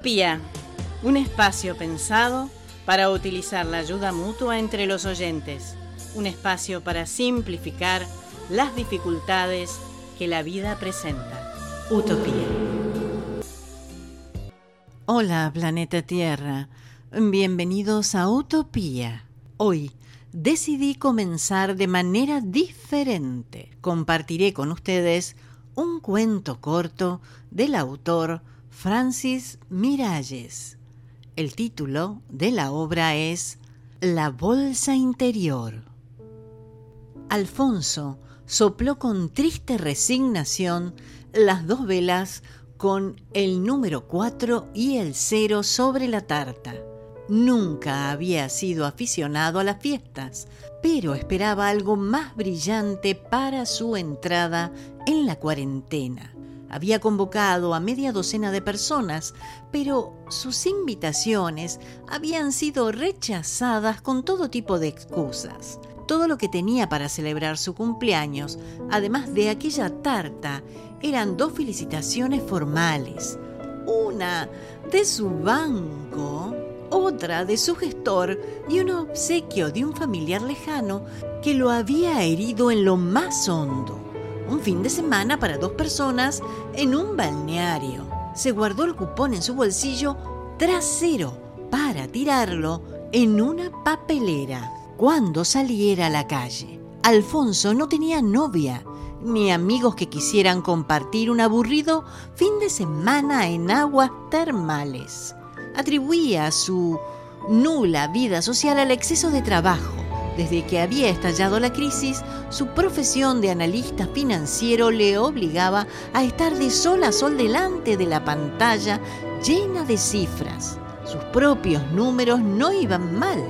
Utopía, un espacio pensado para utilizar la ayuda mutua entre los oyentes, un espacio para simplificar las dificultades que la vida presenta. Utopía. Hola, planeta Tierra. Bienvenidos a Utopía. Hoy decidí comenzar de manera diferente. Compartiré con ustedes un cuento corto del autor Francis Miralles. El título de la obra es La bolsa interior. Alfonso sopló con triste resignación las dos velas con el número 4 y el 0 sobre la tarta. Nunca había sido aficionado a las fiestas, pero esperaba algo más brillante para su entrada en la cuarentena. Había convocado a media docena de personas, pero sus invitaciones habían sido rechazadas con todo tipo de excusas. Todo lo que tenía para celebrar su cumpleaños, además de aquella tarta, eran dos felicitaciones formales. Una de su banco otra de su gestor y un obsequio de un familiar lejano que lo había herido en lo más hondo. Un fin de semana para dos personas en un balneario. Se guardó el cupón en su bolsillo trasero para tirarlo en una papelera cuando saliera a la calle. Alfonso no tenía novia ni amigos que quisieran compartir un aburrido fin de semana en aguas termales atribuía su nula vida social al exceso de trabajo. Desde que había estallado la crisis, su profesión de analista financiero le obligaba a estar de sol a sol delante de la pantalla llena de cifras. Sus propios números no iban mal,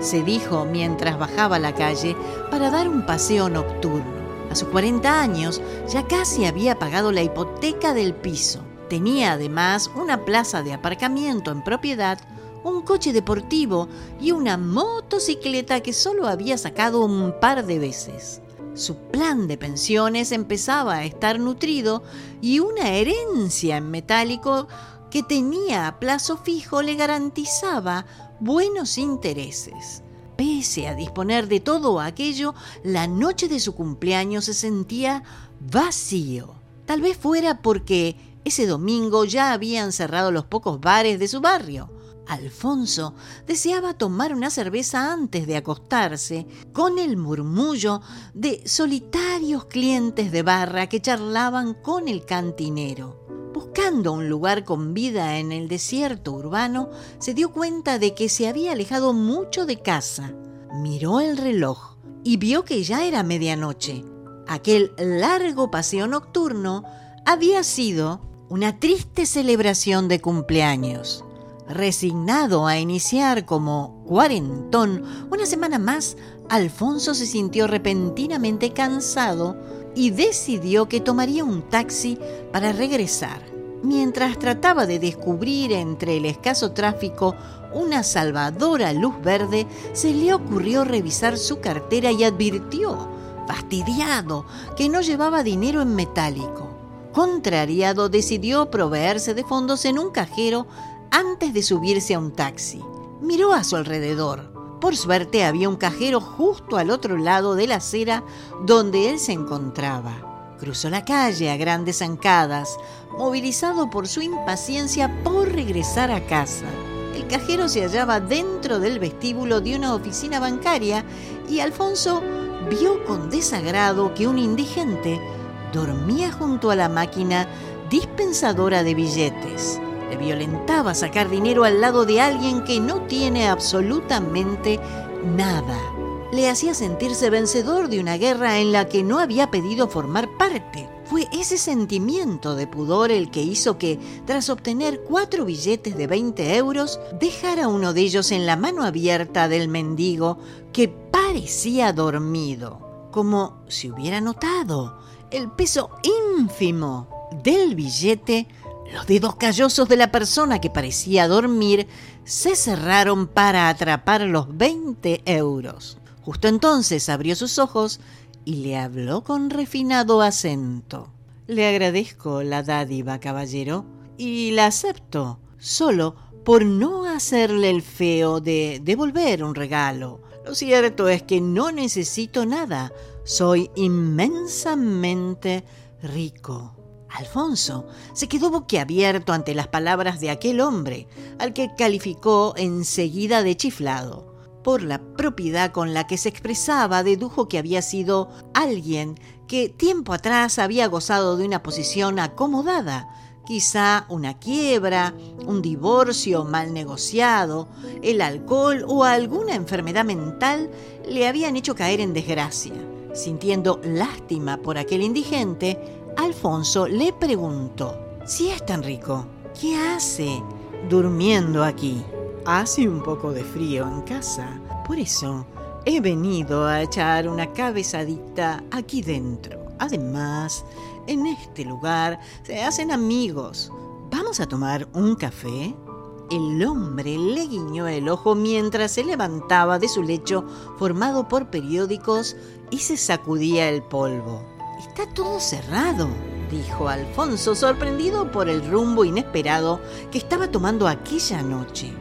se dijo mientras bajaba la calle para dar un paseo nocturno. A sus 40 años ya casi había pagado la hipoteca del piso Tenía además una plaza de aparcamiento en propiedad, un coche deportivo y una motocicleta que solo había sacado un par de veces. Su plan de pensiones empezaba a estar nutrido y una herencia en metálico que tenía a plazo fijo le garantizaba buenos intereses. Pese a disponer de todo aquello, la noche de su cumpleaños se sentía vacío. Tal vez fuera porque ese domingo ya habían cerrado los pocos bares de su barrio. Alfonso deseaba tomar una cerveza antes de acostarse, con el murmullo de solitarios clientes de barra que charlaban con el cantinero. Buscando un lugar con vida en el desierto urbano, se dio cuenta de que se había alejado mucho de casa. Miró el reloj y vio que ya era medianoche. Aquel largo paseo nocturno había sido una triste celebración de cumpleaños. Resignado a iniciar como cuarentón una semana más, Alfonso se sintió repentinamente cansado y decidió que tomaría un taxi para regresar. Mientras trataba de descubrir entre el escaso tráfico una salvadora luz verde, se le ocurrió revisar su cartera y advirtió, fastidiado, que no llevaba dinero en metálico. Contrariado, decidió proveerse de fondos en un cajero antes de subirse a un taxi. Miró a su alrededor. Por suerte había un cajero justo al otro lado de la acera donde él se encontraba. Cruzó la calle a grandes zancadas, movilizado por su impaciencia por regresar a casa. El cajero se hallaba dentro del vestíbulo de una oficina bancaria y Alfonso vio con desagrado que un indigente dormía junto a la máquina dispensadora de billetes. Le violentaba sacar dinero al lado de alguien que no tiene absolutamente nada. Le hacía sentirse vencedor de una guerra en la que no había pedido formar parte. Fue ese sentimiento de pudor el que hizo que, tras obtener cuatro billetes de 20 euros, dejara uno de ellos en la mano abierta del mendigo que parecía dormido, como si hubiera notado el peso ínfimo del billete, los dedos callosos de la persona que parecía dormir se cerraron para atrapar los 20 euros. Justo entonces abrió sus ojos y le habló con refinado acento. Le agradezco la dádiva, caballero, y la acepto. solo por no hacerle el feo de devolver un regalo. Lo cierto es que no necesito nada. Soy inmensamente rico. Alfonso se quedó boquiabierto ante las palabras de aquel hombre, al que calificó enseguida de chiflado. Por la propiedad con la que se expresaba, dedujo que había sido alguien que tiempo atrás había gozado de una posición acomodada, quizá una quiebra, un divorcio mal negociado, el alcohol o alguna enfermedad mental le habían hecho caer en desgracia. Sintiendo lástima por aquel indigente, Alfonso le preguntó, si es tan rico, ¿qué hace durmiendo aquí? Hace un poco de frío en casa, por eso he venido a echar una cabezadita aquí dentro. Además, en este lugar se hacen amigos. ¿Vamos a tomar un café? El hombre le guiñó el ojo mientras se levantaba de su lecho formado por periódicos y se sacudía el polvo. Está todo cerrado, dijo Alfonso, sorprendido por el rumbo inesperado que estaba tomando aquella noche.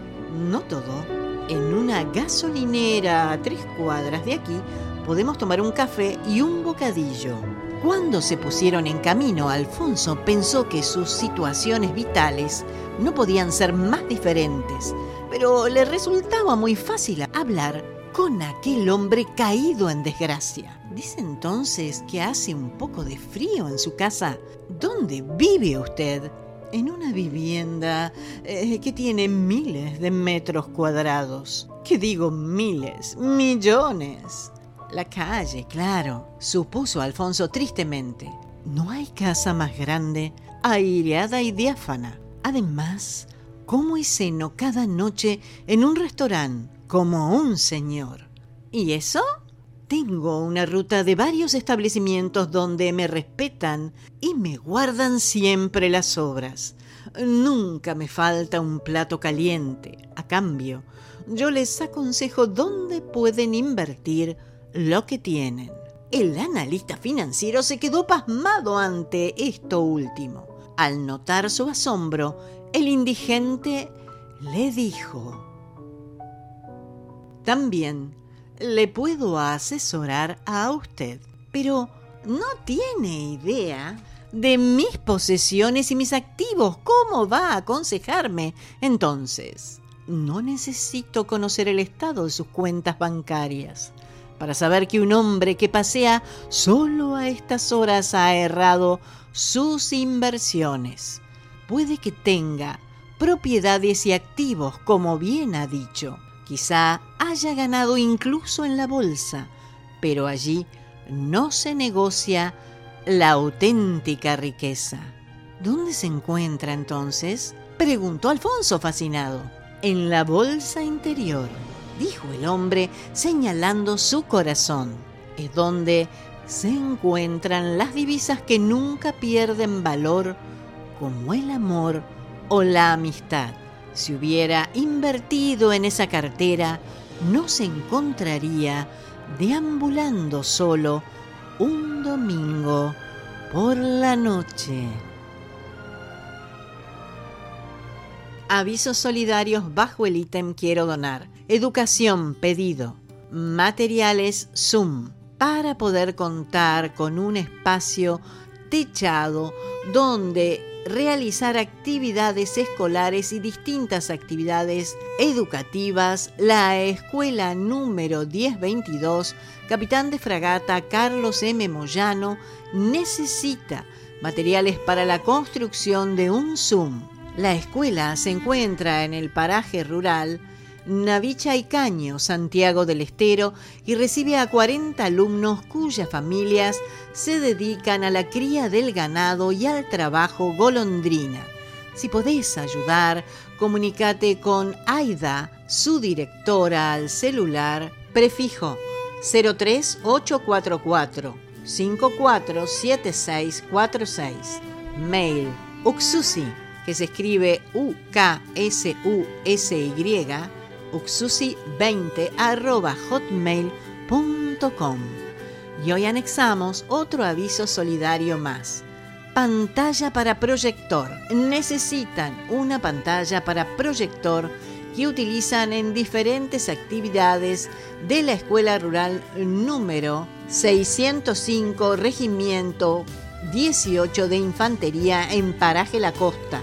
No todo. En una gasolinera a tres cuadras de aquí podemos tomar un café y un bocadillo. Cuando se pusieron en camino, Alfonso pensó que sus situaciones vitales no podían ser más diferentes, pero le resultaba muy fácil hablar con aquel hombre caído en desgracia. Dice entonces que hace un poco de frío en su casa. ¿Dónde vive usted? En una vivienda eh, que tiene miles de metros cuadrados. ¿Qué digo miles? Millones. La calle, claro, supuso Alfonso tristemente. No hay casa más grande, aireada y diáfana. Además, como y ceno cada noche en un restaurante como un señor. ¿Y eso? Tengo una ruta de varios establecimientos donde me respetan y me guardan siempre las obras. Nunca me falta un plato caliente. A cambio, yo les aconsejo dónde pueden invertir lo que tienen. El analista financiero se quedó pasmado ante esto último. Al notar su asombro, el indigente le dijo, También le puedo asesorar a usted, pero no tiene idea de mis posesiones y mis activos. ¿Cómo va a aconsejarme? Entonces, no necesito conocer el estado de sus cuentas bancarias para saber que un hombre que pasea solo a estas horas ha errado sus inversiones. Puede que tenga propiedades y activos, como bien ha dicho, Quizá haya ganado incluso en la bolsa, pero allí no se negocia la auténtica riqueza. ¿Dónde se encuentra entonces? preguntó Alfonso fascinado. En la bolsa interior, dijo el hombre señalando su corazón. Es donde se encuentran las divisas que nunca pierden valor, como el amor o la amistad. Si hubiera invertido en esa cartera, no se encontraría deambulando solo un domingo por la noche. Avisos solidarios bajo el ítem Quiero donar. Educación pedido. Materiales Zoom para poder contar con un espacio techado donde realizar actividades escolares y distintas actividades educativas, la escuela número 1022, capitán de fragata Carlos M. Moyano, necesita materiales para la construcción de un Zoom. La escuela se encuentra en el paraje rural Navicha y Caño, Santiago del Estero, y recibe a 40 alumnos cuyas familias se dedican a la cría del ganado y al trabajo golondrina. Si podés ayudar, comunícate con Aida, su directora al celular, prefijo 03844 547646. Mail uxusi, que se escribe U-K-S-U-S-Y, uxusi20 Y hoy anexamos otro aviso solidario más. pantalla para proyector. Necesitan una pantalla para proyector que utilizan en diferentes actividades de la Escuela Rural número 605 Regimiento 18 de Infantería en Paraje La Costa,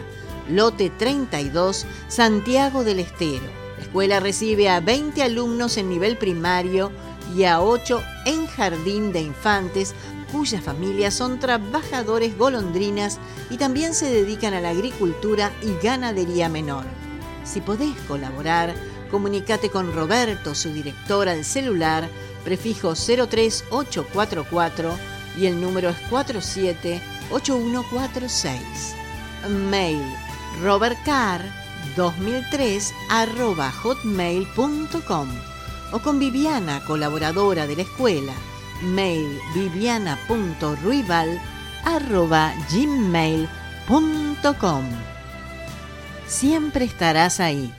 lote 32, Santiago del Estero escuela recibe a 20 alumnos en nivel primario y a 8 en jardín de infantes cuyas familias son trabajadores golondrinas y también se dedican a la agricultura y ganadería menor. Si podés colaborar, comunícate con Roberto, su director, al celular prefijo 03844 y el número es 478146. Mail robertcar 2003 hotmail.com o con Viviana, colaboradora de la escuela, mail viviana.ruibal gmail.com. Siempre estarás ahí,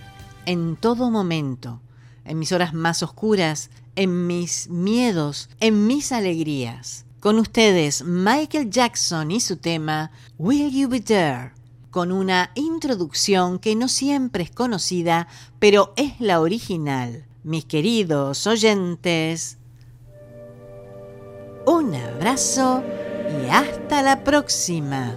en todo momento, en mis horas más oscuras, en mis miedos, en mis alegrías. Con ustedes, Michael Jackson y su tema Will You Be There? Con una introducción que no siempre es conocida, pero es la original. Mis queridos oyentes, un abrazo y hasta la próxima.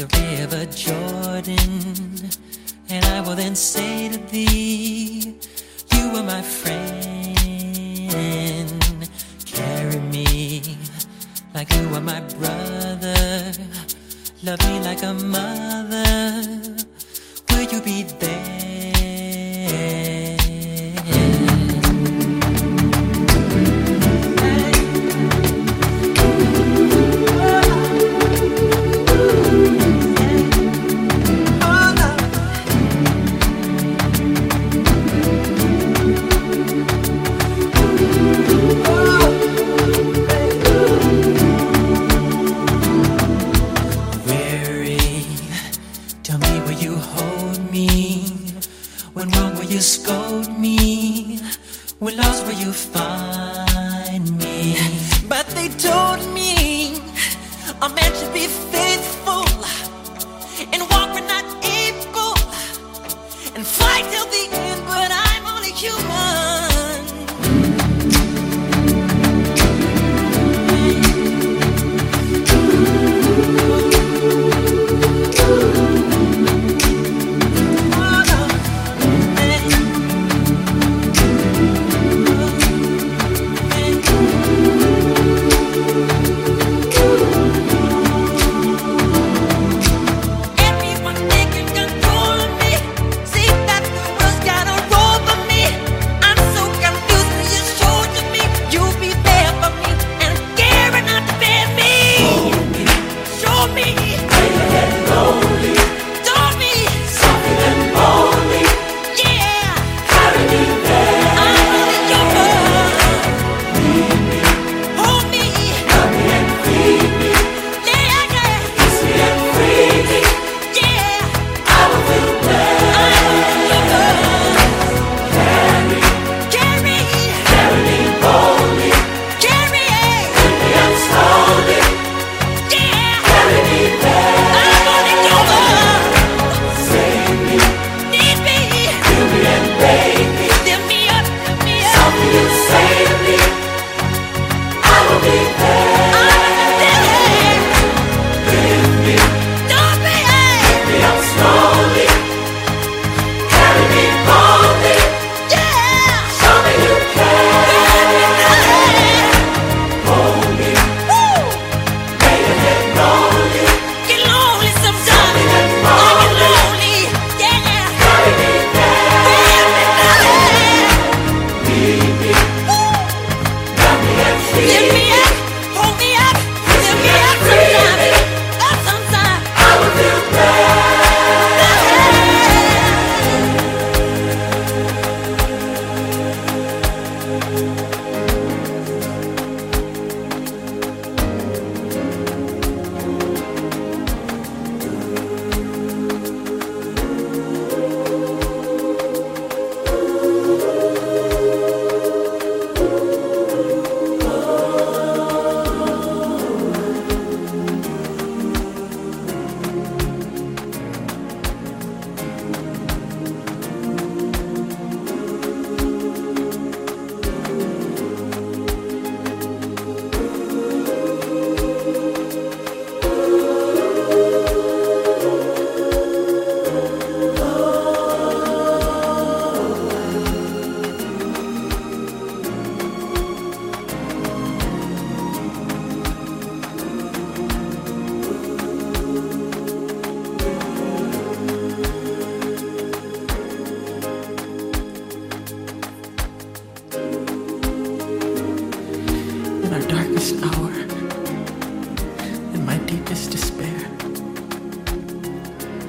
the river Jordan. And I will then say to thee, You were my friend. Carry me like you were my brother. Love me like a mother. Will you be there?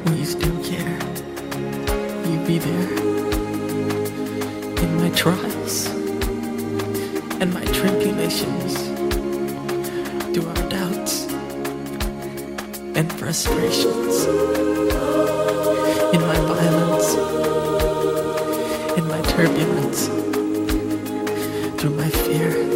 You still care? Will you be there? In my trials and my tribulations, through our doubts and frustrations, in my violence, in my turbulence, through my fear